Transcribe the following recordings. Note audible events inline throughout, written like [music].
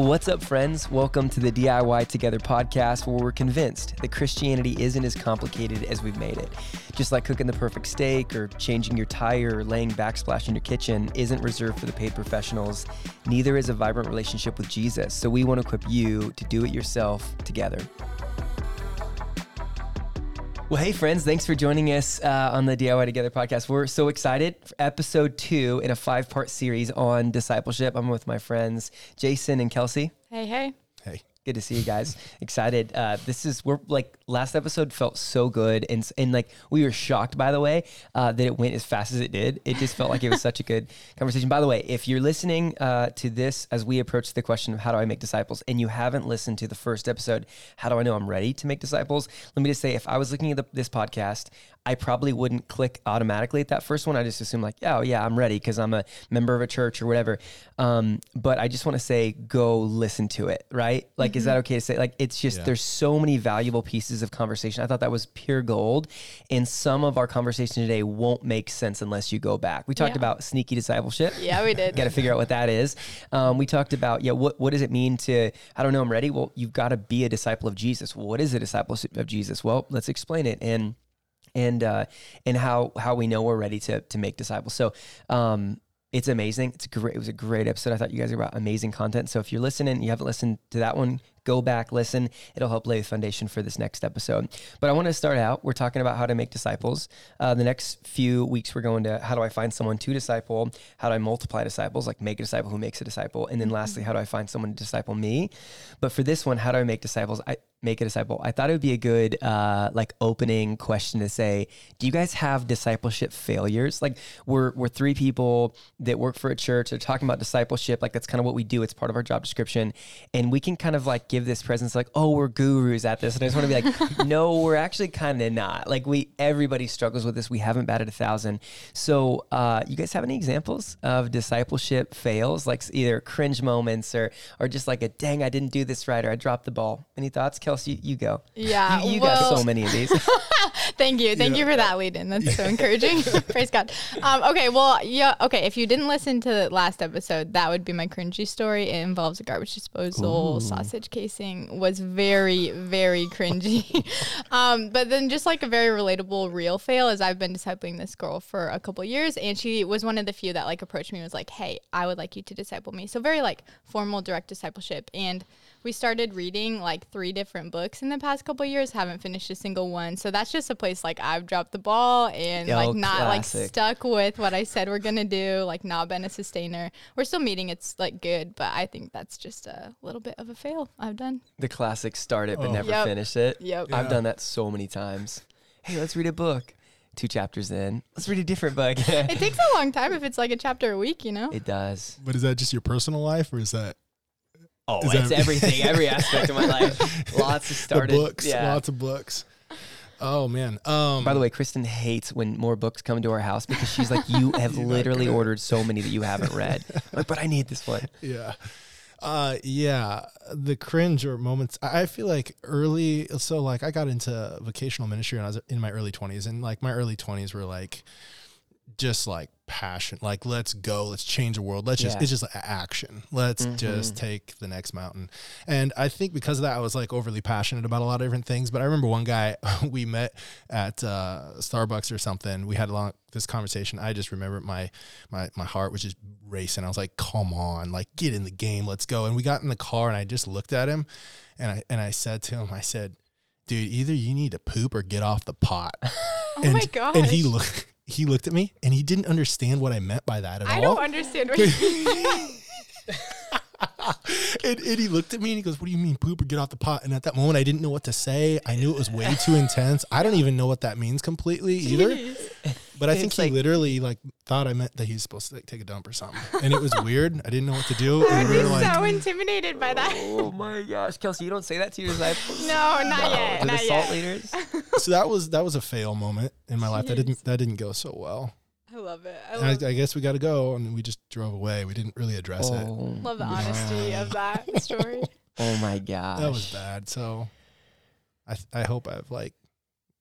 What's up, friends? Welcome to the DIY Together podcast, where we're convinced that Christianity isn't as complicated as we've made it. Just like cooking the perfect steak or changing your tire or laying backsplash in your kitchen isn't reserved for the paid professionals, neither is a vibrant relationship with Jesus. So we want to equip you to do it yourself together. Well, hey, friends, thanks for joining us uh, on the DIY Together podcast. We're so excited for episode two in a five part series on discipleship. I'm with my friends Jason and Kelsey. Hey, hey. Good to see you guys. Excited. Uh, this is we're like last episode felt so good and and like we were shocked by the way uh, that it went as fast as it did. It just felt like it was such a good [laughs] conversation. By the way, if you're listening uh, to this as we approach the question of how do I make disciples, and you haven't listened to the first episode, how do I know I'm ready to make disciples? Let me just say, if I was looking at the, this podcast, I probably wouldn't click automatically at that first one. I just assume like, oh yeah, I'm ready because I'm a member of a church or whatever. Um, but I just want to say, go listen to it. Right? Like, is that okay to say? Like, it's just Yeah. there's so many valuable pieces of conversation. I thought that was pure gold, and some of our conversation today won't make sense unless you go back. We talked Yeah. about sneaky discipleship. Yeah, we did. [laughs] Got to figure out what that is. Um, we talked about, yeah, what, what does it mean to, I don't know, I'm ready. Well, you've got to be a disciple of Jesus. Well, what is a disciple of Jesus? Well, let's explain it. And, and, uh, and how, how we know we're ready to, to make disciples. So, um, it's amazing. It's great. It was a great episode. I thought you guys were about amazing content. So if you're listening, you haven't listened to that one, go back, listen. It'll help lay the foundation for this next episode. But I want to start out. We're talking about how to make disciples. Uh, the next few weeks, we're going to how do I find someone to disciple? How do I multiply disciples? Like make a disciple who makes a disciple. And then lastly, how do I find someone to disciple me? But for this one, how do I make disciples? I make a disciple. I thought it would be a good uh, like opening question to say, do you guys have discipleship failures? Like we're we're three people that work for a church. They're talking about discipleship. Like that's kind of what we do. It's part of our job description, and we can kind of like give this presence like, oh, we're gurus at this. And I just want to be like, [laughs] no, we're actually kind of not. Like we everybody struggles with this. We haven't batted a thousand. So uh, you guys have any examples of discipleship fails, like either cringe moments or or just like a dang, I didn't do this right or I dropped the ball. Any thoughts, Kelsey? You go. Yeah, you, you got so many of these. [laughs] [laughs] Thank you. Thank you for that lead in. That's so encouraging. [laughs] Praise God. Um, okay, well, yeah, okay. If you didn't listen to the last episode, that would be my cringy story. It involves a garbage disposal, sausage casing, was very, very cringy. [laughs] um, but then just like a very relatable real fail is I've been discipling this girl for a couple years and she was one of the few that like approached me and was like, Hey, I would like you to disciple me. So very like formal direct discipleship. And we started reading like three different books in the past couple years haven't finished a single one so that's just a place like i've dropped the ball and Yo, like not classic. like stuck with what i said we're gonna do like not been a sustainer we're still meeting it's like good but i think that's just a little bit of a fail i've done the classic start it but Oh. never Yep. finish it. Yep. I've done that so many times. Hey, let's read a book. Two chapters in. Let's read a different book. [laughs] it takes a long time if it's like a chapter a week you know it does. But is that just your personal life or is that Oh, Is it's everything, every [laughs] aspect of my life. Lots of started. the books? Yeah. Lots of books. Oh man. Um By the way, Kristen hates when more books come to our house because she's like, you have [laughs] literally ordered so many that you haven't read. I'm like, but I need this one. [laughs] yeah. Uh yeah, the cringe or moments I I feel like early so like I got into vocational ministry when I was in my early 20s and like my early 20s were like just like passion like let's go let's change the world let's just Yeah. it's just action. Let's just take the next mountain. And i think because of that i was like overly passionate about a lot of different things but i remember one guy [laughs] we met at uh, starbucks or something we had a long this conversation. I just remember my my my heart was just racing. I was like come on like get in the game let's go. And we got in the car and i just looked at him and i and i said to him i said dude either you need to poop or get off the pot. Oh [laughs] and, my god and he looked he looked at me and he didn't understand what I meant by that at i all. I don't understand what you [laughs] [laughs] [laughs] [laughs] and, and he looked at me and he goes, "What do you mean poop or get off the pot?" And at that moment, I didn't know what to say. I knew it was way too intense. I don't even know what that means completely either. But I think It's he like- literally like thought I meant that he was supposed to like, take a dump or something, and it was [laughs] weird. I didn't know what to do. i And would we be were like, so intimidated by that Oh my gosh, Kelsey, you don't say that to your disciples. [laughs] no not yet to the not salt yet leaders. so that was that was a fail moment in my life. That didn't that didn't go so well. I love it i love, I, I guess we got to go, and we just drove away. We didn't really address it. Oh, love the honesty of that [laughs] story oh my gosh. That was bad. So I I hope I've like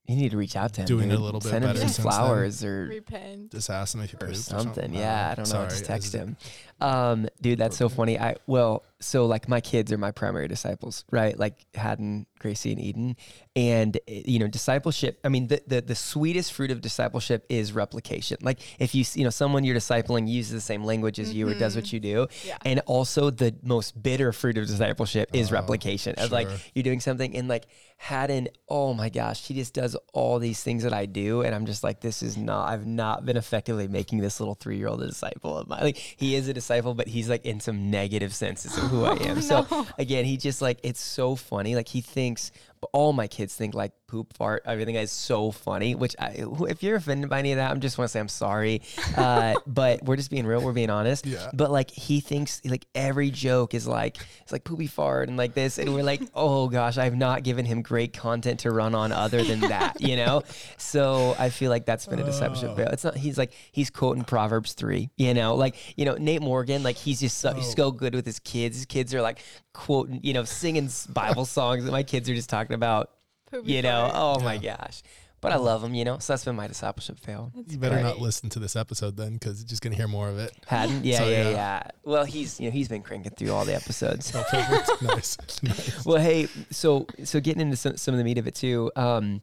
You need to reach out to him. Doing a little bit Send him some since then. flowers or Repent. Just ask him if he or pooped something. Uh, Yeah, I don't know. sorry, Just text I- him. Um, dude, that's so funny. I well, so like my kids are my primary disciples, right? Like Haddon, Gracie, and Eden, and eh, you know, discipleship. I mean, the the the sweetest fruit of discipleship is replication. Like if you you know someone you're discipling uses the same language as you or does what you do, Yeah. and also the most bitter fruit of discipleship is Oh, replication. Of like you're doing something and like Haddon, oh my gosh, he just does all these things that I do, and I'm just like, this is not. I've not been effectively making this little three year old a disciple of mine. Like he is a disciple, but he's like in some negative senses of who I am. Oh, so again, he just like it's so funny. Like he thinks. All my kids think like poop, fart, everything is so funny. Which, I, if you're offended by any of that, I'm just want to say I'm sorry. Uh, [laughs] but we're just being real. We're being honest. Yeah. But like he thinks like every joke is like it's like poopy fart and like this, and we're like, [laughs] oh gosh, I've not given him great content to run on other than that, you know. So I feel like that's been a deception. fail. It's not. He's like he's quoting Proverbs three, you know, like you know Nate Morgan, like he's just so, he's so good with his kids. His kids are like quoting, you know, singing Bible [laughs] songs that my kids are just talking about, Poopy you know. fart. Oh my gosh. But I love them, you know. So that's been my discipleship fail. You better great. not listen to this episode then, because you're just gonna hear more of it. Haddon? Yeah, So, yeah, yeah. yeah, Well, he's you know he's been cranking through all the episodes. [laughs] [laughs] Nice. nice. well, hey, so so getting into some, some of the meat of it too. Um,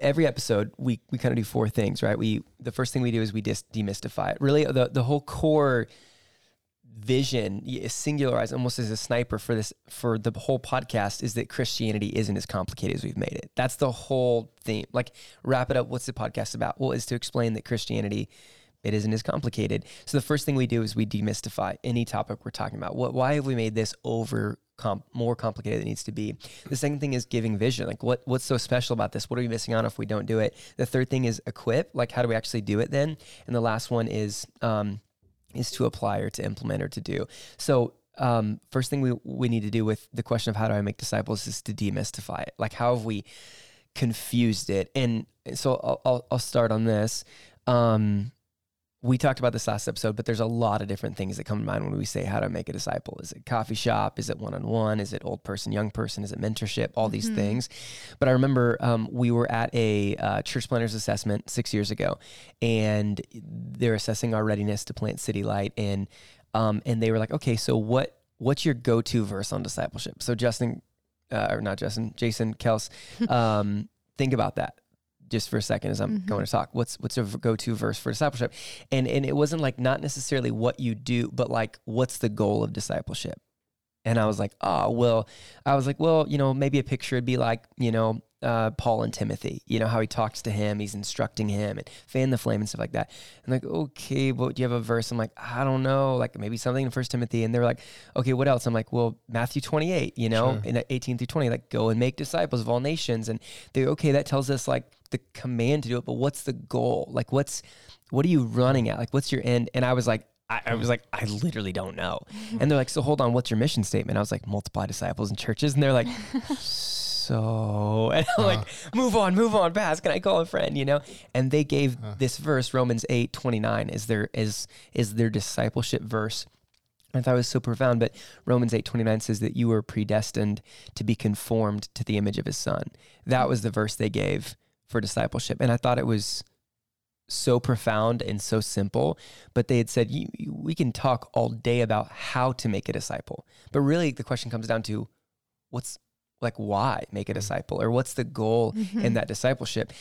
every episode we we kind of do four things, right? We the first thing we do is we dis- demystify it. Really, the the whole core vision y- singularized almost as a sniper for this for the whole podcast is that Christianity isn't as complicated as we've made it. That's the whole theme. Like wrap it up. What's the podcast about? Well, is to explain that Christianity it isn't as complicated. So the first thing we do is we demystify any topic we're talking about. What why have we made this over more complicated than it needs to be? The second thing is giving vision. Like what what's so special about this? What are we missing out if we don't do it? The third thing is equip. Like how do we actually do it then? And the last one is um, is to apply or to implement or to do. So um, first thing we we need to do with the question of how do I make disciples is to demystify it. Like how have we confused it? And so I'll I'll, I'll start on this. Um, we talked about this last episode, but there's a lot of different things that come to mind when we say how to make a disciple. Is it coffee shop? Is it one on one? Is it old person, young person? Is it mentorship? All these things. But I remember um, we were at a uh, church planners assessment six years ago, and they're assessing our readiness to plant City Light, and um, and they were like, okay, so what what's your go to verse on discipleship? So Justin, uh, or not Justin, Jason Kels, [laughs] um, think about that just for a second as I'm mm-hmm. going to talk. What's what's a go to verse for discipleship? And and it wasn't like not necessarily what you do, but like what's the goal of discipleship? And I was like, oh well, I was like, well, you know, maybe a picture would be like, you know, uh, Paul and Timothy. You know how he talks to him, he's instructing him, and fan the flame and stuff like that. And like, okay, but do you have a verse? I'm like, I don't know, like maybe something in First Timothy. And they're like, okay, what else? I'm like, well, Matthew 28. You know, Sure. in 18 through 20, like go and make disciples of all nations. And they're okay, that tells us like the command to do it, but what's the goal? Like, what's what are you running at? Like, what's your end? And I was like. I, I was like, I literally don't know. [laughs] And they're like, so hold on, what's your mission statement? I was like, multiply disciples and churches. And they're like, [laughs] so, [laughs] and I'm like, uh-huh. move on, move on, pass. Can I call a friend? You know? And they gave uh-huh. this verse, Romans 8, 29, is their, is, is their discipleship verse. I thought it was so profound, but Romans 8 29 says that you were predestined to be conformed to the image of his son. That was the verse they gave for discipleship. And I thought it was so profound and so simple, but they had said, you, you- we can talk all day about how to make a disciple. But really, the question comes down to what's like, why make a mm-hmm. disciple or what's the goal in mm-hmm. that discipleship?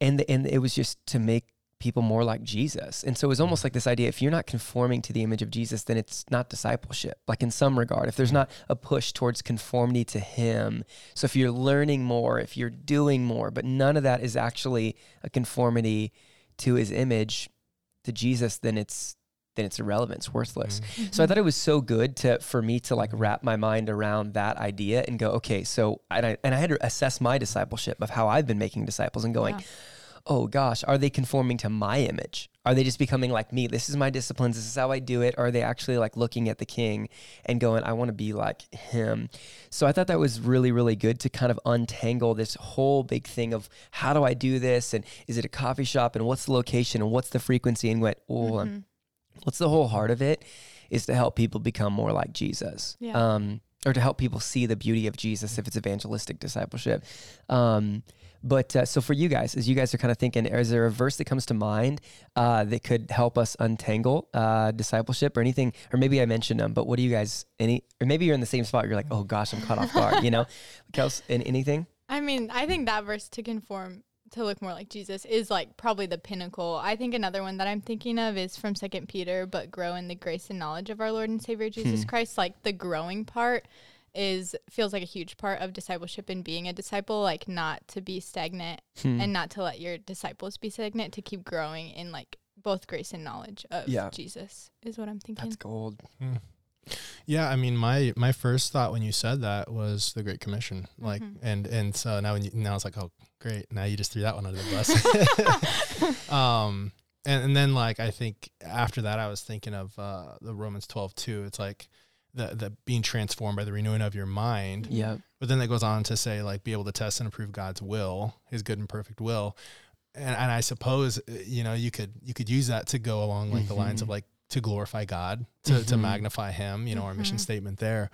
And, and it was just to make people more like Jesus. And so it was almost like this idea if you're not conforming to the image of Jesus, then it's not discipleship. Like in some regard, if there's not a push towards conformity to Him. So if you're learning more, if you're doing more, but none of that is actually a conformity to His image, to Jesus, then it's then it's irrelevant, it's worthless. So I thought it was so good to for me to like wrap my mind around that idea and go, okay, so and I and I had to assess my discipleship of how I've been making disciples and going, Yeah. oh gosh, are they conforming to my image? Are they just becoming like me? This is my disciplines. This is how I do it. Or are they actually like looking at the king and going, I want to be like him? So I thought that was really, really good to kind of untangle this whole big thing of how do I do this? And is it a coffee shop? And what's the location? And what's the frequency? And what, oh, um, what's the whole heart of it is to help people become more like Jesus. Yeah. Um, or to help people see the beauty of Jesus if it's evangelistic discipleship. Um, but uh, so for you guys, as you guys are kind of thinking, is there a verse that comes to mind uh, that could help us untangle uh, discipleship or anything? Or maybe I mentioned them, but what do you guys any? Or maybe you're in the same spot. You're like, oh gosh, I'm caught off guard. You know, [laughs] Kels, in anything? I mean, I think that verse to conform to look more like Jesus is like probably the pinnacle. I think another one that I'm thinking of is from Second Peter, but grow in the grace and knowledge of our Lord and Savior Jesus Hmm. Christ. Like the growing part is feels like a huge part of discipleship and being a disciple, like not to be stagnant Hmm. and not to let your disciples be stagnant, to keep growing in like both grace and knowledge of Yeah. Jesus is what I'm thinking. That's gold. Yeah, I mean, my my first thought when you said that was the Great Commission, like, Mhm. and and so now when you, now it's like, oh, great, now you just threw that one under the bus. [laughs] [laughs] um, and and then like I think after that, I was thinking of uh, the Romans twelve too. It's like the the being transformed by the renewing of your mind. Yeah. But then that goes on to say like be able to test and approve God's will, His good and perfect will, and and I suppose uh, you know you could you could use that to go along like the lines of like to glorify God, to to Mhm. magnify Him, you know, our mission Mhm. statement there.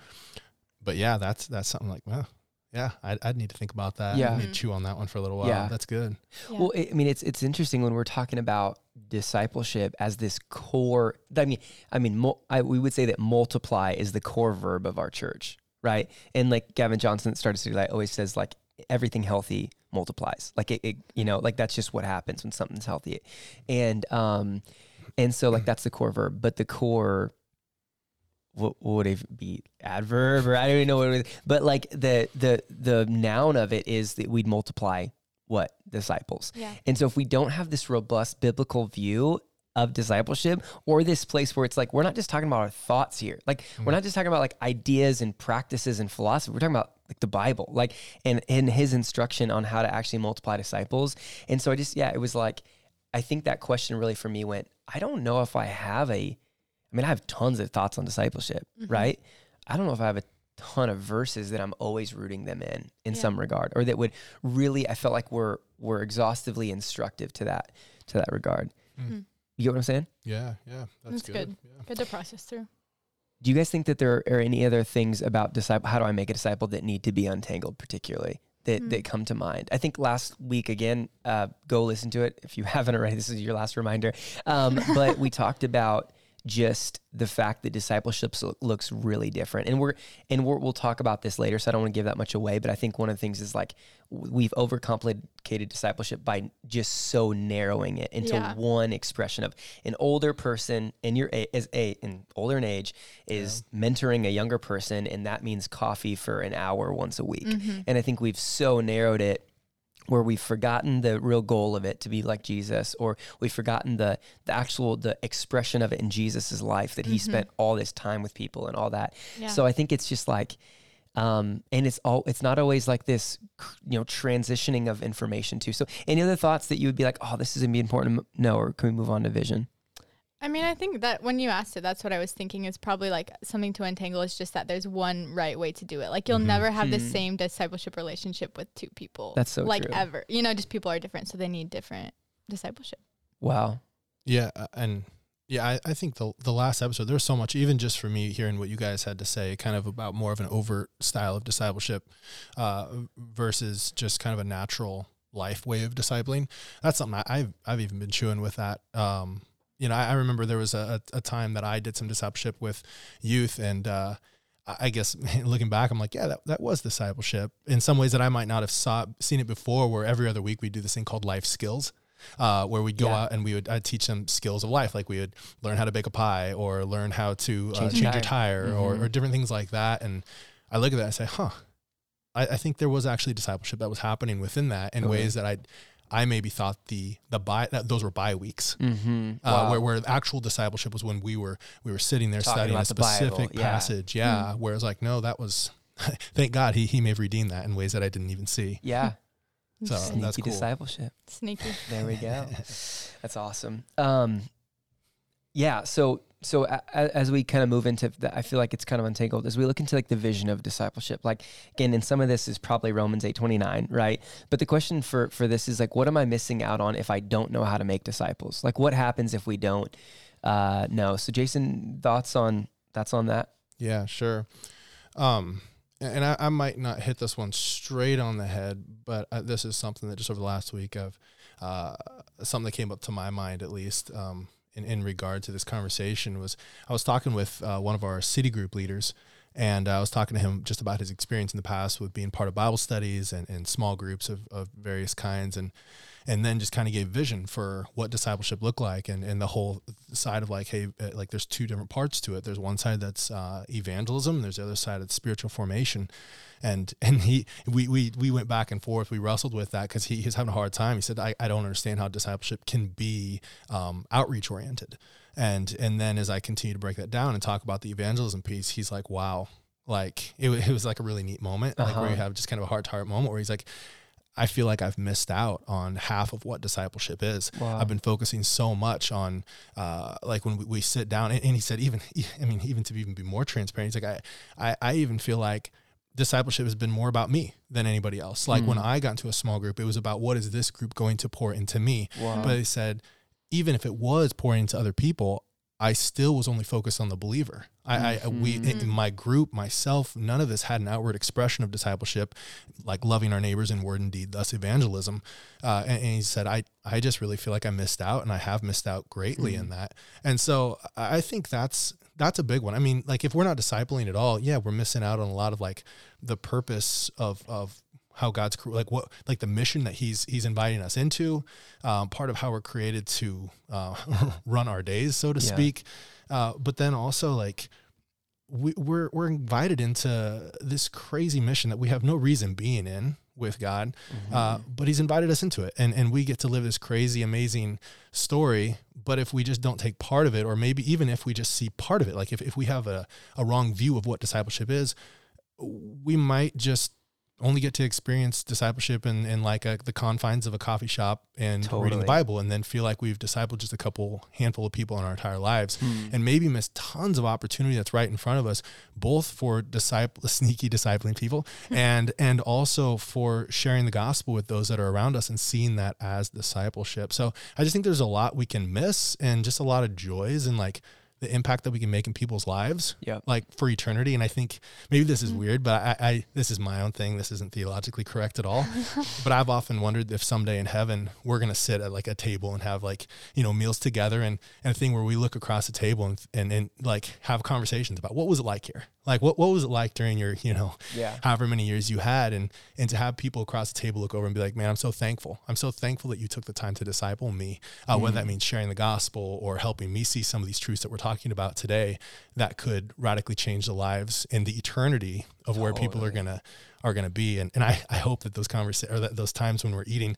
But yeah, that's that's something like well, yeah, I'd, I'd need to think about that. Yeah. I'd need to chew on that one for a little while. Yeah. That's good. Yeah. Well, I I mean, it's it's interesting when we're talking about discipleship as this core. I mean, I mean, mul- I, we would say that multiply is the core verb of our church, right? And like Gavin Johnson started to like always says, like everything healthy multiplies. Like it, it, you know, like that's just what happens when something's healthy, and um, and so like mm-hmm. that's the core verb, but the core. What, what would it be? Adverb or I don't even know what it is. But like the the the noun of it is that we'd multiply what disciples. yeah. And so if we don't have this robust biblical view of discipleship or this place where it's like we're not just talking about our thoughts here. Like we're mm. not just talking about like ideas and practices and philosophy. We're talking about like the Bible, like and and his instruction on how to actually multiply disciples. And so I just yeah, it was like I think that question really for me went, I don't know if I have a I mean, I have tons of thoughts on discipleship, right? I don't know if I have a ton of verses that I'm always rooting them in in Yeah. some regard, or that would really I felt like we were were exhaustively instructive to that to that regard. Mhm. You get what I'm saying? Yeah, yeah, that's, That's good. Yeah. Good to process through. Do you guys think that there are any other things about disciple? How do I make a disciple that need to be untangled, particularly that Hmm. that come to mind? I think last week again, uh, go listen to it if you [laughs] haven't already. This is your last reminder. Um, but we [laughs] talked about just the fact that discipleship looks really different, and we're and we're, we'll talk about this later. So I don't want to give that much away. But I think one of the things is like we've overcomplicated discipleship by just so narrowing it into Yeah. one expression of an older person in your a- is a in older in age is mentoring a younger person and that means coffee for an hour once a week Mm-hmm. and i think we've so narrowed it where we've forgotten the real goal of it to be like jesus or we've forgotten the the actual the expression of it in jesus' life that he Mhm. spent all this time with people and all that Yeah. so I think it's just like, um, and it's all it's not always like this, you know, transitioning of information too. So any other thoughts that you would be like, oh, this is gonna be important? No, or can we move on to vision? I mean, I think that when you asked it, that's what I was thinking is probably like something to untangle is just that there's one right way to do it. Like you'll Mhm. never have the Hmm. same discipleship relationship with two people. That's so like true. ever. You know, just people are different, so they need different discipleship. Wow. Yeah, uh, and yeah, I, I think the the last episode there was so much, even just for me hearing what you guys had to say, kind of about more of an overt style of discipleship uh, versus just kind of a natural life way of discipling. That's something I, I've I've even been chewing with that. Um, you know, I, I remember there was a, a time that I did some discipleship with youth, and uh, I guess [laughs] looking back, I'm like, yeah, that, that was discipleship in some ways that I might not have saw, seen it before. Where every other week we do this thing called life skills, uh, where we'd go Yeah. out and we would I'd teach them skills of life, like we would learn how to bake a pie or learn how to uh, Change change, your tire. tire or, or different things like that. And I look at that and I say, huh, I, I think there was actually discipleship that was happening within that in Totally. ways that I I maybe thought the the by that those were bye weeks. Mm-hmm. Uh, where, where actual discipleship was when we were we were sitting there Talking studying a about the Bible, specific yeah. Hmm. passage, yeah. Whereas like no, that was [laughs] thank God he he may have redeemed that in ways that I didn't even see. yeah. So Interesting. that's Sneaky cool. discipleship. Sneaky. There we go. [laughs] That's awesome. Um, yeah. So so a, a- as we kind of move into, the, I feel like it's kind of untangled as we look into like the vision of discipleship. Like again, and some of this is probably Romans eight twenty nine, right? But the question for for this is like, what am I missing out on if I don't know how to make disciples? Like, what happens if we don't uh, know? So, Jason, thoughts on thoughts on that? Yeah, sure. Um, and I, I, might not hit this one straight on the head, but uh, this is something that just over the last week of uh, something that came up to my mind at least um, in, in regard to this conversation was I was talking with uh, one of our city group leaders and I was talking to him just about his experience in the past with being part of Bible studies and, and small groups of, of various kinds and and then just kind of gave vision for what discipleship looked like and, and the whole side of like hey uh, like there's two different parts to it. There's one side that's uh, evangelism there's the other side that's spiritual formation. And [laughs] and he we we, we went back and forth. We wrestled with that because he, he's having a hard time. He said I, I don't understand how discipleship can be um, outreach oriented and and then as I continue to break that down and talk about the evangelism piece he's like wow like it, it was like a really neat moment uh-huh. like where you uh-huh. have just kind of a heart to heart moment where he's like I feel like I've missed out on half of what discipleship is. Wow. I've been focusing so much on, uh, like when we, we sit down, and, and, he said, even, I mean, even to even be more transparent, he's like, I, I, I even feel like discipleship has been more about me than anybody else. Like mm. when I got into a small group, it was about what is this group going to pour into me. Wow. But he said, even if it was pouring into other people, I still was only focused on the believer. I, I we in mm-hmm. my group, myself, none of this had an outward expression of discipleship, like loving our neighbors in word and deed, thus evangelism. Uh, and, and, he said, I I just really feel like I missed out, and I have missed out greatly mm. in that. And so I think that's that's a big one. I mean, like if we're not discipling at all, yeah, we're missing out on a lot of like the purpose of of how God's like what like the mission that He's He's inviting us into, um, part of how we're created to uh, [laughs] run our days, so to yeah. speak. Uh, but then also like we, we're we're invited into this crazy mission that we have no reason being in with God, mm-hmm. uh, but He's invited us into it, and and we get to live this crazy, amazing story. But if we just don't take part of it, or maybe even if we just see part of it, like if, if we have a, a wrong view of what discipleship is, we might just only get to experience discipleship in, in like a, the confines of a coffee shop and totally. reading the Bible and then feel like we've discipled just a couple handful of people in our entire lives hmm. and maybe miss tons of opportunity that's right in front of us, both for disciple [laughs] sneaky discipling people [laughs] and and also for sharing the gospel with those that are around us and seeing that as discipleship. So I just think there's a lot we can miss and just a lot of joys and like the impact that we can make in people's lives, yeah, like for eternity. And I think maybe this is mm-hmm. weird, but I, I, this is my own thing. This isn't theologically correct at all. [laughs] but I've often wondered if someday in heaven we're gonna sit at like a table and have like you know meals together and and a thing where we look across the table and and, and like have conversations about what was it like here, like what what was it like during your you know yeah however many years you had, and and to have people across the table look over and be like, man, I'm so thankful. I'm so thankful that you took the time to disciple me, uh, mm-hmm. whether that means sharing the gospel or helping me see some of these truths that we're talking about today that could radically change the lives in the eternity of where totally. people are gonna are gonna be. And and I, I hope that those conversations or that those times when we're eating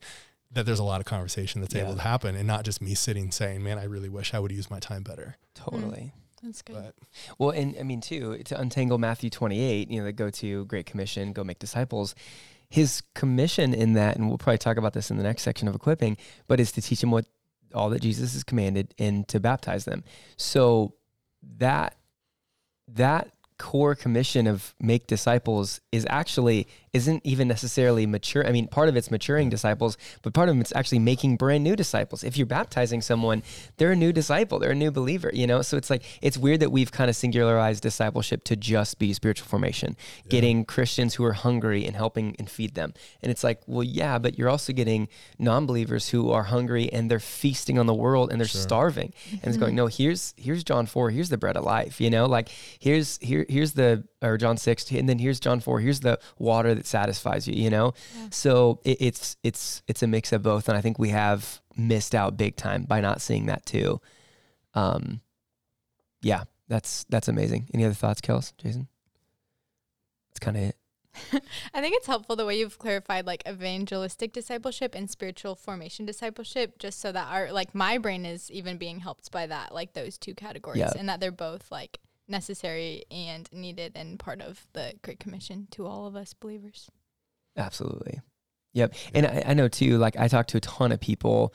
that there's a lot of conversation that's yeah. able to happen and not just me sitting saying, man, I really wish I would use my time better. Totally. Mm. That's good. But, well, and I mean, too, to untangle Matthew 28, you know, the go to Great Commission, go make disciples. His commission in that, and we'll probably talk about this in the next section of equipping, but is to teach them what all that Jesus has commanded and to baptize them. So that that core commission of make disciples is actually isn't even necessarily mature. I mean, part of it's maturing disciples, but part of it's actually making brand new disciples. If you're baptizing someone, they're a new disciple, they're a new believer, you know? So it's like, it's weird that we've kind of singularized discipleship to just be spiritual formation, yeah. getting Christians who are hungry and helping and feed them. And it's like, well, yeah, but you're also getting non believers who are hungry and they're feasting on the world and they're sure. starving. And it's going, [laughs] no, here's, here's John 4, here's the bread of life, you know? Like, here's, here, here's the, or John 6, and then here's John 4, here's the water that satisfies you, you know? Yeah. So it, it's it's it's a mix of both. And I think we have missed out big time by not seeing that too. Um yeah, that's that's amazing. Any other thoughts, Kels, Jason? That's kind of it. [laughs] I think it's helpful the way you've clarified like evangelistic discipleship and spiritual formation discipleship, just so that our like my brain is even being helped by that, like those two categories, and that they're both like necessary and needed and part of the Great Commission to all of us believers. Absolutely. Yep. And I, I know too, like I talked to a ton of people.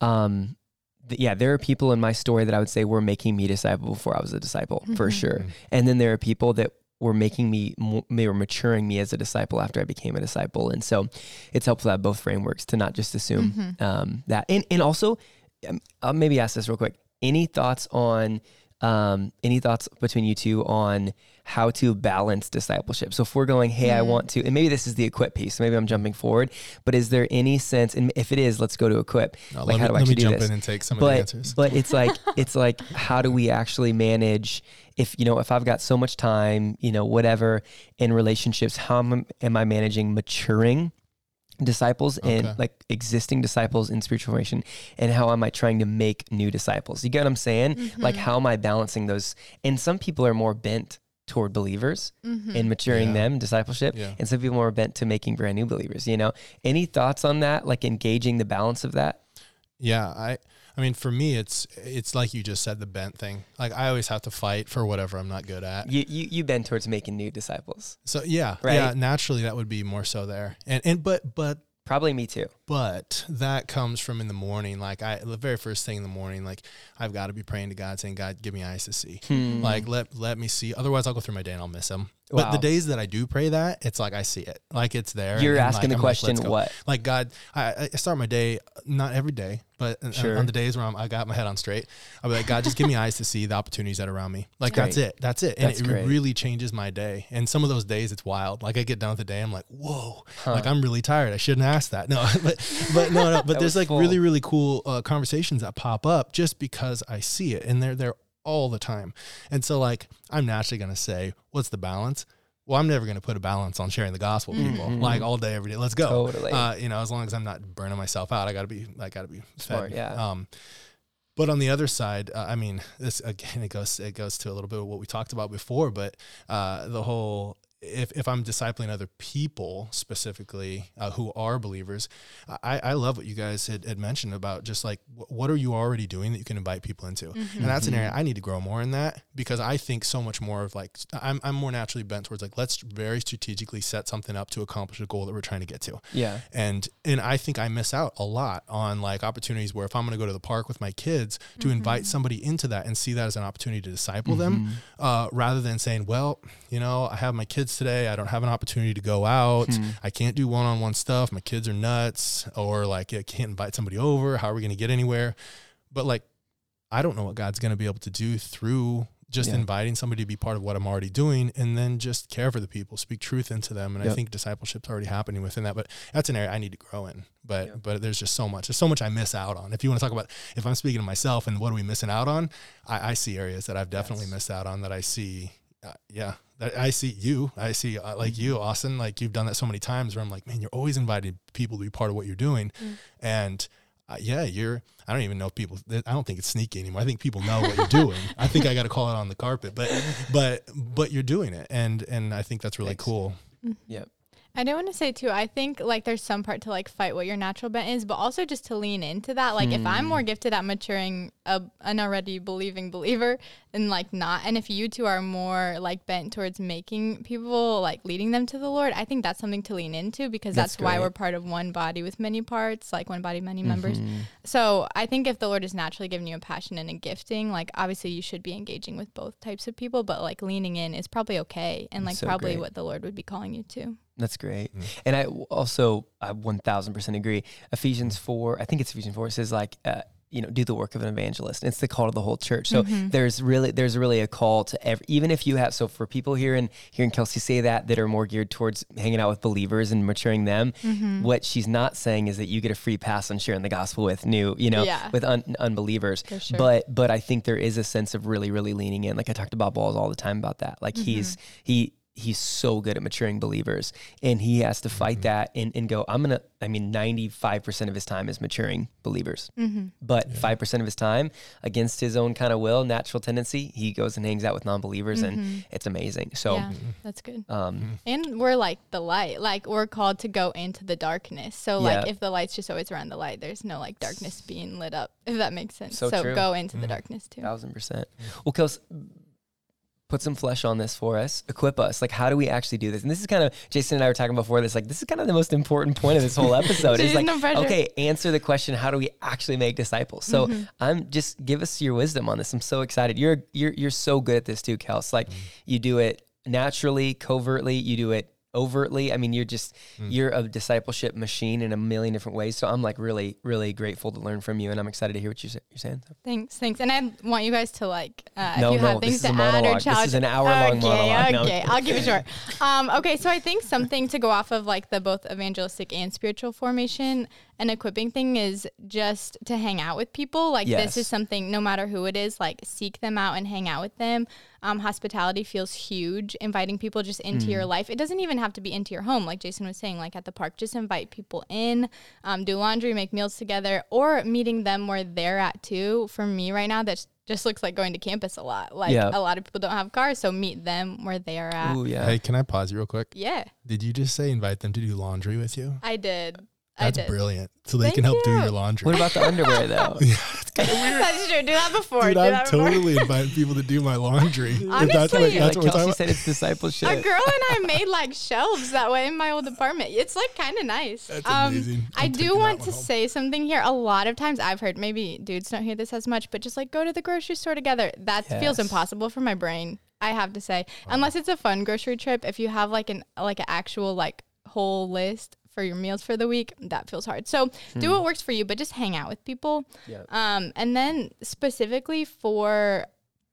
Um, th- yeah, there are people in my story that I would say were making me disciple before I was a disciple, mm-hmm. for sure. Mm-hmm. And then there are people that were making me, they were maturing me as a disciple after I became a disciple. And so it's helpful to have both frameworks to not just assume mm-hmm. um, that. And, and also, um, I'll maybe ask this real quick. Any thoughts on Um, any thoughts between you two on how to balance discipleship? So if we're going, hey, I want to, and maybe this is the equip piece. So maybe I'm jumping forward, but is there any sense? And if it is, let's go to equip. No, like let how me, do I let me do jump this? in and take some of the but answers. but it's like [laughs] it's like how do we actually manage if you know if I've got so much time you know whatever in relationships how am, am I managing maturing disciples and Okay. like existing disciples in spiritual formation and how am I trying to make new disciples? You get what I'm saying? Like mm-hmm. how am I balancing those? And some people are more bent toward believers mm-hmm. and maturing Yeah. them discipleship Yeah. and some people are bent to making brand new believers you know? Any thoughts on that? Like engaging the balance of that? Yeah, I I mean for me it's it's like you just said the bent thing. Like I always have to fight for whatever I'm not good at. you you, you bend towards making new disciples So yeah, Right. yeah, naturally that would be more so there. And and but but Probably me too. but that comes from in the morning. Like I the very first thing in the morning, like I've got to be praying to God saying, God, give me eyes to see. Hmm. Like let let me see. Otherwise I'll go through my day and I'll miss him. But the days that I do pray that, it's like I see it. Like it's there. You're asking like, the I'm question, let's what? Like God, I, I start my day not every day, but on- Sure. on the days where I'm, I got my head on straight, I'll be like, God, just give me [laughs] eyes to see the opportunities that are around me. Like that's it. That's it. And That's it great. really changes my day. And some of those days it's wild. Like I get done with the day, I'm like, whoa, like I'm really tired. I shouldn't ask that. [laughs] No, but but no, no. [laughs] But there's like full. really really cool uh, conversations that pop up just because I see it, and they're there all the time. And so like I'm naturally gonna say, what's the balance? Well, I'm never going to put a balance on sharing the gospel people like all day, every day. Let's go. Mm-hmm. Totally. Uh, you know, as long as I'm not burning myself out, I got to be, I got to be Smart, fed. yeah. Um, but on the other side, uh, I mean, this again, it goes, it goes to a little bit of what we talked about before, but uh, the whole, if, if I'm discipling other people specifically uh, who are believers, I, I love what you guys had, had mentioned about just like wh- what are you already doing that you can invite people into, and that's an area I need to grow more in that because I think so much more of like I'm I'm more naturally bent towards like let's very strategically set something up to accomplish a goal that we're trying to get to. Yeah. and and I think I miss out a lot on like opportunities where if I'm going to go to the park with my kids to invite somebody into that and see that as an opportunity to disciple them, uh, rather than saying, well, you know, I have my kids today, I don't have an opportunity to go out, I can't do one-on-one stuff, my kids are nuts, or like I can't invite somebody over. How are we going to get anywhere? But like, I don't know what God's going to be able to do through just Yeah. inviting somebody to be part of what I'm already doing and then just care for the people, speak truth into them. And I think discipleship's already happening within that, but that's an area I need to grow in. But, Yeah. but there's just so much, there's so much I miss out on. If you want to talk about, if I'm speaking to myself and what are we missing out on, I, I see areas that I've definitely Yes. missed out on that I see. Uh, yeah. That I see you, I see uh, like you, Austin, like you've done that so many times where I'm like, man, you're always inviting people to be part of what you're doing. And uh, yeah, you're. I don't even know if people. I don't think it's sneaky anymore. I think people know what you're doing. [laughs] I think I got to call it on the carpet, but but but you're doing it, and and I think that's really Thanks. cool. Yep. I don't want to say too. I think like there's some part to like fight what your natural bent is, but also just to lean into that. Like if I'm more hmm. gifted at maturing a, an already believing believer, and like not, and if you two are more like bent towards making people like leading them to the Lord, I think that's something to lean into because That's that's, why we're part of one body with many parts, like one body, many members. Mm-hmm. So I think if the Lord is naturally giving you a passion and a gifting, like obviously you should be engaging with both types of people, but like leaning in is probably okay, and like so probably great. what the Lord would be calling you to. That's great. Mm. And I also I 1000% agree. Ephesians 4, I think it's Ephesians 4, it says like, uh, you know, do the work of an evangelist. It's the call to the whole church. So mm-hmm. there's really there's really a call to every, even if you have so for people here and here in Kelsey say that that are more geared towards hanging out with believers and maturing them. Mm-hmm. What she's not saying is that you get a free pass on sharing the gospel with new, you know, Yeah. with un, unbelievers. Sure. But but I think there is a sense of really really leaning in. Like I talk to Bob Walls all the time about that. Like mm-hmm. he's he he's so good at maturing believers and he has to fight mm-hmm. that and, and go i'm gonna i mean 95% of his time is maturing believers mm-hmm. but 5% of his time against his own kind of will natural tendency he goes and hangs out with non-believers and mm-hmm. it's amazing so yeah, that's good. um And we're like the light. Like we're called to go into the darkness. So like Yeah. if the light's just always around the light, there's no like darkness being lit up. If that makes sense. So So, go into the darkness too. thousand percent well Kels, put some flesh on this for us equip us. Like how do we actually do this? And this is kind of jason and i were talking before this like this is kind of the most important point of this whole [laughs] episode is like no okay answer the question how do we actually make disciples? So Mm-hmm. i'm just give us your wisdom on this. I'm so excited. You're you're you're so good at this too kels. Like you do it naturally covertly. You do it overtly. I mean, you're just you're a discipleship machine in a million different ways. So I'm like really, really grateful to learn from you, and I'm excited to hear what you're, sa- you're saying. So. Thanks, thanks. And I want you guys to like, uh, No, if you no, have things to add or monologue. This is an hour-long okay, monologue. No. Okay, I'll keep it short. Um, okay, so I think something to go off of like the both evangelistic and spiritual formation and equipping thing is just to hang out with people. Like Yes. this is something, no matter who it is, like seek them out and hang out with them. Um, hospitality feels huge. Inviting people just into your Mm. life. It doesn't even have to be into your home, like Jason was saying, like at the park. Just invite people in, um, do laundry, make meals together, or meeting them where they're at too. For me right now, that just looks like going to campus a lot. Like Yeah. a lot of people don't have cars, so meet them where they are at. Ooh, yeah. Hey, can I pause you real quick? Yeah, Did you just say invite them to do laundry with you? I did. I That's brilliant. So they Thank can help do your laundry. What about the underwear though? [laughs] yeah, [laughs] That's true. Do that before. Dude, do I'm that before. totally [laughs] inviting people to do my laundry. If that's what, Honestly- that's like what we're Kelsey said, it's discipleship. A girl and I made like shelves that way in my old apartment. It's like kind of nice. Um, That's amazing. I I'm do want to home. say something here. A lot of times I've heard maybe dudes don't hear this as much, but just like go to the grocery store together. That feels impossible for my brain. I have to say, unless it's a fun grocery trip. If you have like an like an actual like whole list for your meals for the week, that feels hard. So do what works for you, but just hang out with people. Yep. Um, and then specifically for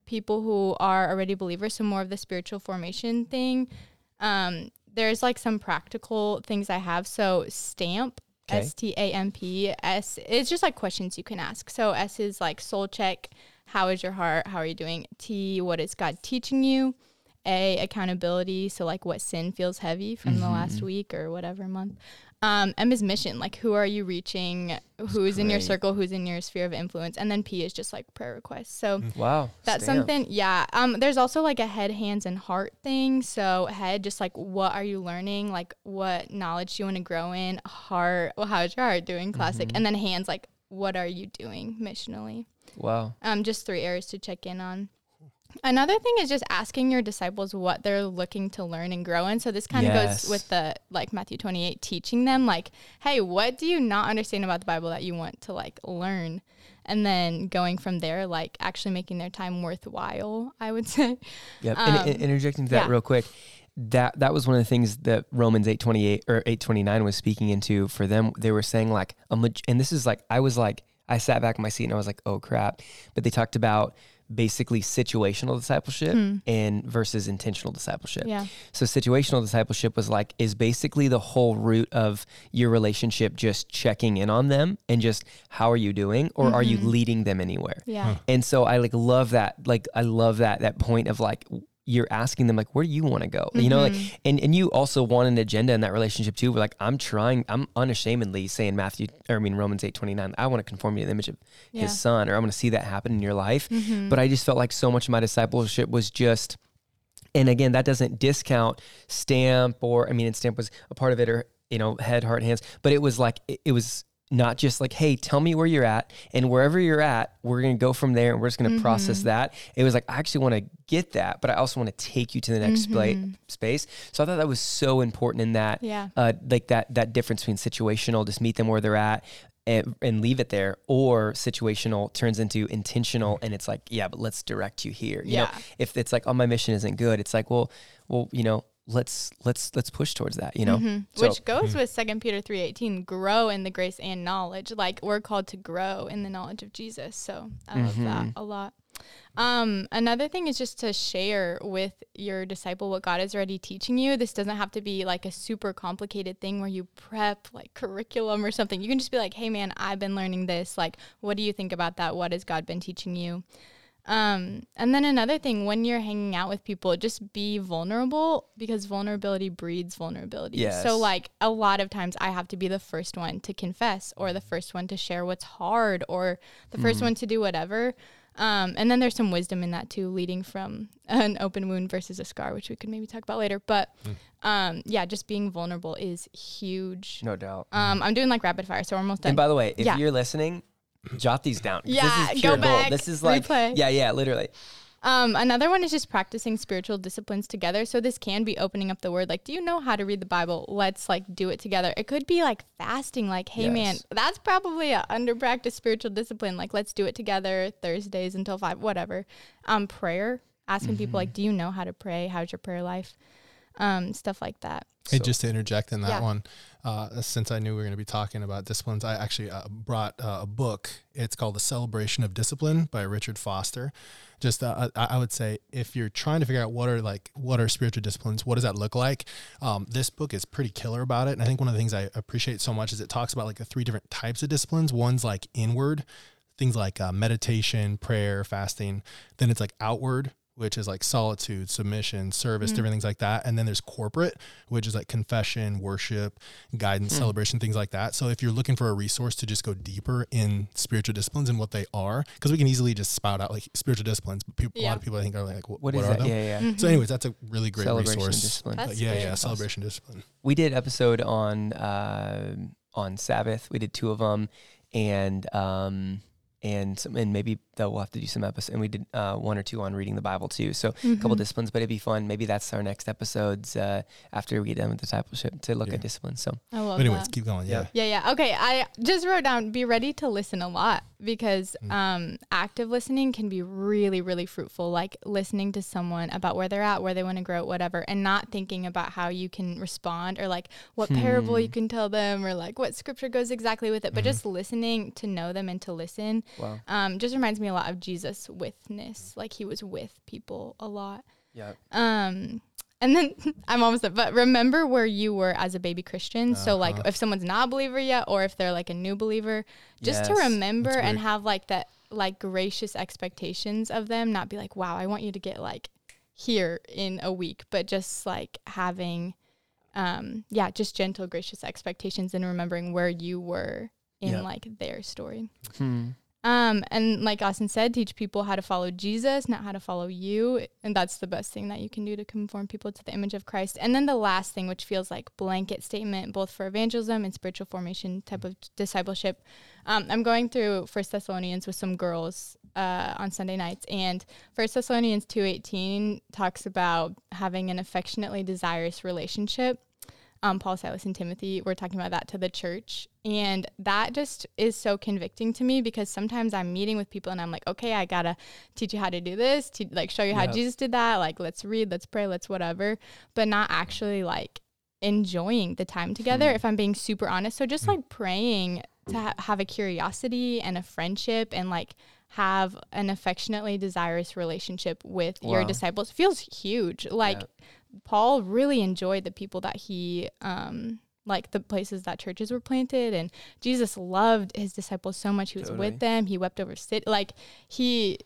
people who are already believers, so more of the spiritual formation thing. Um, there's like some practical things I have. So stamp. S T A M P S. It's just like questions you can ask. So S is like soul check. How is your heart? How are you doing? T. What is God teaching you? A. Accountability. So like what sin feels heavy from the last Mm-hmm. week or whatever month. Um, M is mission. Like who are you reaching? Who's in your circle? Who's in your sphere of influence? And then P is just like prayer requests. So Wow. that's stamp. something, yeah. Um, there's also like a head, hands, and heart thing. So head, just like what are you learning? Like what knowledge do you want to grow in? Heart, well, how's your heart doing? Classic. Mm-hmm. And then hands, like what are you doing missionally? Wow. Um, just three areas to check in on. Another thing is just asking your disciples what they're looking to learn and grow in. So this kind of Yes. goes with the like Matthew 28 teaching them like, hey, what do you not understand about the Bible that you want to like learn? And then going from there, like actually making their time worthwhile, I would [laughs] say. Yep. Um, and, and interjecting to that yeah. real quick, that that was one of the things that Romans eight twenty eight or eight twenty nine was speaking into for them. They were saying like and this is like I was like I sat back in my seat and I was like, oh crap. But they talked about basically situational discipleship and versus intentional discipleship. Hmm. Yeah. So situational discipleship was like is basically the whole root of your relationship just checking in on them and just how are you doing or are you leading them anywhere? Yeah. And so I like love that. Like I love that that point of like you're asking them like where do you want to go? You know, Mm-hmm. like and and you also want an agenda in that relationship too. Where like I'm trying, I'm unashamedly saying Matthew or I mean Romans eight twenty nine. I want to conform you to the image of Yeah. Mm-hmm. His Son, or I want to see that happen in your life. But I just felt like so much of my discipleship was just. And again, that doesn't discount stamp or I mean, and stamp was a part of it, or you know, head, heart, hands. But it was like it, it was not just like, hey, tell me where you're at, and wherever you're at, we're gonna go from there, and we're just gonna process that. It was like I actually want to get that, but I also want to take you to the next spla- space. So I thought that was so important in that, Yeah. uh, like that that difference between situational, just meet them where they're at. And, and leave it there, or situational turns into intentional, and it's like, yeah, but let's direct you here. You know, Yeah. if it's like, oh, my mission isn't good, it's like, well, well, you know, let's let's let's push towards that. You know, Mhm. So- Which goes with Second Peter three eighteen, grow in the grace and knowledge. Like we're called to grow in the knowledge of Jesus. So I love that Mm-hmm. a lot. Um, another thing is just to share with your disciple what God is already teaching you. This doesn't have to be like a super complicated thing where you prep like curriculum or something. You can just be like, hey man, I've been learning this. Like, what do you think about that? What has God been teaching you? Um, and then another thing, when you're hanging out with people, just be vulnerable because vulnerability breeds vulnerability. Yes. So like a lot of times I have to be the first one to confess or the first one to share what's hard or the 1st one to do whatever. Um, and then there's some wisdom in that too, leading from [laughs] an open wound versus a scar, which we could maybe talk about later. But um, yeah, just being vulnerable is huge. no doubt. Um, I'm doing like rapid fire, so we're almost done. And by the way, if Yeah. you're listening, jot these down. Yeah, this is go pure gold. back, This is like, replay. yeah, yeah, literally. Um, another one is just practicing spiritual disciplines together. So this can be opening up the word. Like, do you know how to read the Bible? Let's like do it together. It could be like fasting. Like, hey man, that's probably a under practiced spiritual discipline. Like, let's do it together Thursdays until five, whatever. Um, prayer, asking people Mm-hmm. like, do you know how to pray? How's your prayer life? um, stuff like that. Hey, So- just to interject in that Yeah. one, uh, since I knew we were going to be talking about disciplines, I actually uh, brought uh, a book. It's called The Celebration of Discipline by Richard Foster. Just, uh, I, I would say, if you're trying to figure out what are like what are spiritual disciplines, what does that look like? Um, this book is pretty killer about it. And I think one of the things I appreciate so much is it talks about like the three different types of disciplines. One's like inward, things like uh, meditation, prayer, fasting. Then it's like outward, which is like solitude, submission, service, Mm. different things like that. And then there's corporate, which is like confession, worship, guidance, Hmm. celebration, things like that. So if you're looking for a resource to just go deeper in spiritual disciplines and what they are, because we can easily just spout out like spiritual disciplines, but people, a lot of people I think are like, what, what what is are that? them? Yeah, yeah. Mhm. So, anyways, that's a really great Celebration resource. discipline. That's yeah, yeah, Awesome. celebration discipline. we did episode on uh, on Sabbath. We did two of them, and um, and some, and maybe though we'll have to do some episodes. And we did uh, one or two on reading the Bible too. So a couple Mhm. disciplines, but it'd be fun. Maybe that's our next episodes uh, after we get done with discipleship to look Yeah. at disciplines. So I love But anyways, that. keep going. Yeah. Yeah, yeah. Okay, I just wrote down be ready to listen a lot because Mm. um, active listening can be really, really fruitful. Like listening to someone about where they're at, where they want to grow, whatever, and not thinking about how you can respond or like what parable Hmm. you can tell them or like what scripture goes exactly with it, but Mhm. just listening to know them and to listen wow, um, just reminds me a lot of Jesus withness. Like he was with people a lot. yeah, Um, and then [laughs] I'm almost done. But remember where you were as a baby Christian. So like Uh-huh. if someone's not a believer yet, or if they're like a new believer, just to remember and have like that like gracious expectations of them. Not be like, wow, I want you to get like here in a week, but just like having, um, yeah, just gentle, gracious expectations and remembering where you were in Yeah. like their story. Hmm. Um, and like Austin said, teach people how to follow Jesus, not how to follow you. And that's the best thing that you can do to conform people to the image of Christ. And then the last thing, which feels like blanket statement, both for evangelism and spiritual formation type of discipleship. Um, I'm going through First Thessalonians with some girls uh, on Sunday nights, and First Thessalonians two eighteen talks about having an affectionately desirous relationship um, Paul, Silas, and Timothy were talking about that to the church. And that just is so convicting to me because sometimes I'm meeting with people and I'm like, okay, I gotta teach you how to do this, to like show you how Yeah. Jesus did that. Like, let's read, let's pray, let's whatever, but not actually like enjoying the time together, Hmm. if I'm being super honest. So just like praying to ha- have a curiosity and a friendship and like have an affectionately desirous relationship with your disciples feels huge. Like, Paul really enjoyed the people that he um like the places that churches were planted and Jesus loved his disciples so much he was Totally. with them he wept over sit like he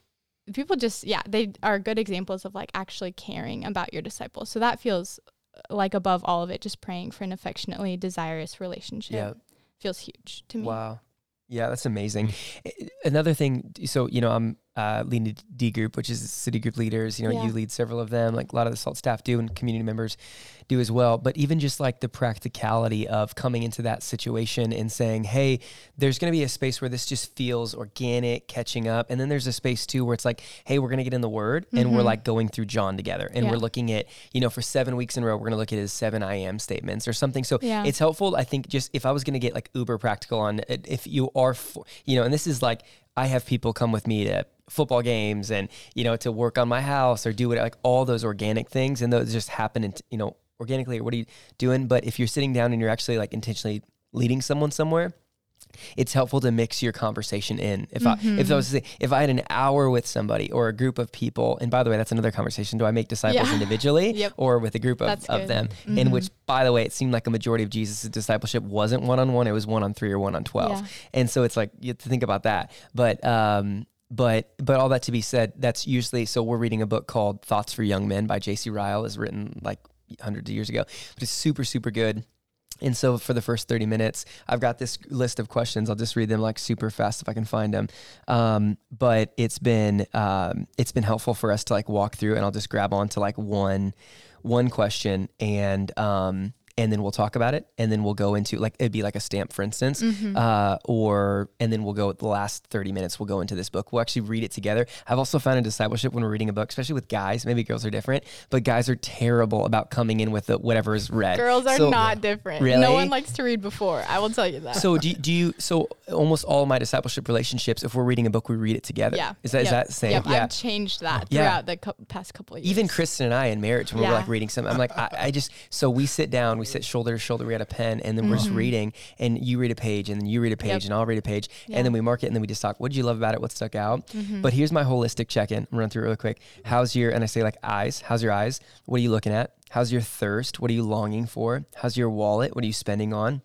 people just yeah they are good examples of like actually caring about your disciples so that feels uh, like above all of it just praying for an affectionately desirous relationship Yeah. Feels huge to me Wow. Yeah, that's amazing. Another thing, so you know, I'm uh, leading D group, which is city group leaders. You know, Yeah. you lead several of them, like a lot of the SALT staff do, and community members do as well. But even just like the practicality of coming into that situation and saying, "Hey, there's going to be a space where this just feels organic, catching up," and then there's a space too where it's like, "Hey, we're going to get in the Word, and we're Mhm. like going through John together, and Yeah. we're looking at, you know, for seven weeks in a row, we're going to look at his seven I am statements or something." So Yeah. it's helpful. I think just if I was going to get like uber practical on it, if you are, for, you know, and this is like I have people come with me to football games and you know to work on my house or do it like all those organic things and those just happen in, you know organically or what are you doing but if you're sitting down and you're actually like intentionally leading someone somewhere it's helpful to mix your conversation in. If I if I was to say if I had an hour with somebody or a group of people, and by the way, that's another conversation. Do I make disciples Yeah. individually [laughs] Yep. or with a group of, of them? In Mhm. which, by the way, it seemed like a majority of Jesus' discipleship wasn't one on one; it was one on three or one on twelve. Yeah. And so it's like you have to think about that. But um, but but all that to be said, that's usually so. We're reading a book called Thoughts for Young Men by J.C. Ryle, is written like hundreds of years ago, but it's super super good. And so for the first 30 minutes, I've got this list of questions. I'll just read them like super fast if I can find them. Um, but it's been um, it's been helpful for us to like walk through and I'll just grab on to like one one question and um, and then we'll talk about it, and then we'll go into like it'd be like a stamp, for instance, Mm-hmm. uh, or and then we'll go the last thirty minutes. We'll go into this book. We'll actually read it together. I've also found in discipleship when we're reading a book, especially with guys, maybe girls are different, but guys are terrible about coming in with the, whatever is read. Girls are So- not different. Really? No one likes to read before. I will tell you that. So do, do you? So almost all my discipleship relationships, if we're reading a book, we read it together. yeah. Is that is Yep. that the same? Yep. Yeah. I've changed that Yeah. throughout the cou- past couple of years. Even Kristen and I in marriage, when we're like reading something, I'm like, I, I just, so we sit down, we sit shoulder to shoulder, we had a pen, and then we're just reading, and you read a page, and then you read a page, Mm-hmm. Yep. and I'll read a page, Yeah. and then we mark it, and then we just talk, what did you love about it? What stuck out? Mm-hmm. But here's my holistic check in. Run through it real quick. How's your, and I say like eyes, how's your eyes? What are you looking at? How's your thirst? What are you longing for? How's your wallet? What are you spending on?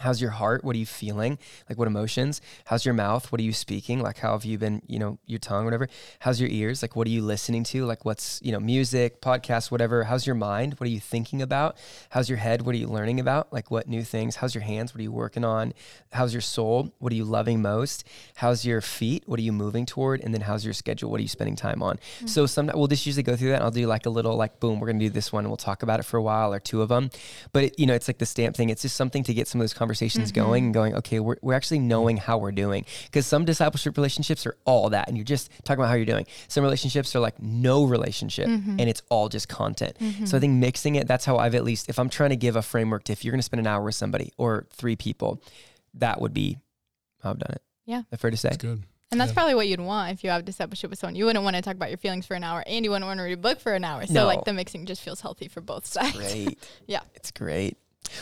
How's your heart? What are you feeling? Like what emotions? How's your mouth? What are you speaking? Like how have you been, you know, your tongue, whatever? How's your ears? Like what are you listening to? Like what's, you know, music, podcasts, whatever. How's your mind? What are you thinking about? How's your head? What are you learning about? Like what new things? How's your hands? What are you working on? How's your soul? What are you loving most? How's your feet? What are you moving toward? And then how's your schedule? What are you spending time on? Mm. So some we'll just usually go through that. And I'll do like a little like boom, we're gonna do this one and we'll talk about it for a while or two of them. But it, you know, it's like the stamp thing. It's just something to get some of those conversations Mm-hmm. going and going, okay, we're, we're actually knowing how we're doing. Because some discipleship relationships are all that. And you're just talking about how you're doing. Some relationships are like no relationship mm-hmm. and it's all just content. So I mm-hmm. think mixing it, that's how I've at least, if I'm trying to give a framework to if you're going to spend an hour with somebody or three people, that would be how I've done it. Yeah. Is fair to say? It's good. And that's Yeah. probably what you'd want if you have discipleship with someone. You wouldn't want to talk about your feelings for an hour and you wouldn't want to read a book for an hour. So No. like the mixing just feels healthy for both sides. Great. [laughs] Yeah. It's great.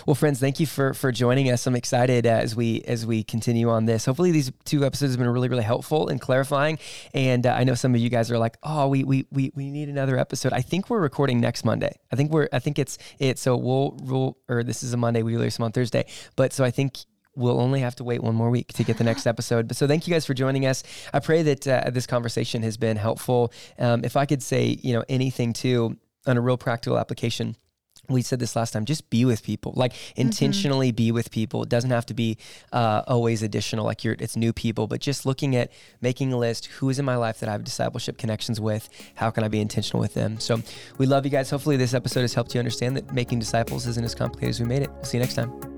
Well, friends, thank you for for joining us. I'm excited uh, as we as we continue on this. Hopefully, these two episodes have been really really helpful and clarifying. And uh, I know some of you guys are like, "Oh, we we we we need another episode." I think we're recording next Monday. I think we're I think it's it. So we'll we'll or this is a Monday. We release them on Thursday. But so I think we'll only have to wait one more week to get the next [laughs] episode. But so thank you guys for joining us. I pray that uh, this conversation has been helpful. Um, if I could say, you know, anything too on a real practical application we said this last time just be with people. Like intentionally be with people. It doesn't have to be uh, always additional like you're it's new people but just looking at making a list who is in my life that i have discipleship connections with? How can i be intentional with them? So we love you guys. Hopefully this episode has helped you understand that making disciples isn't as complicated as we made it. We'll see you next time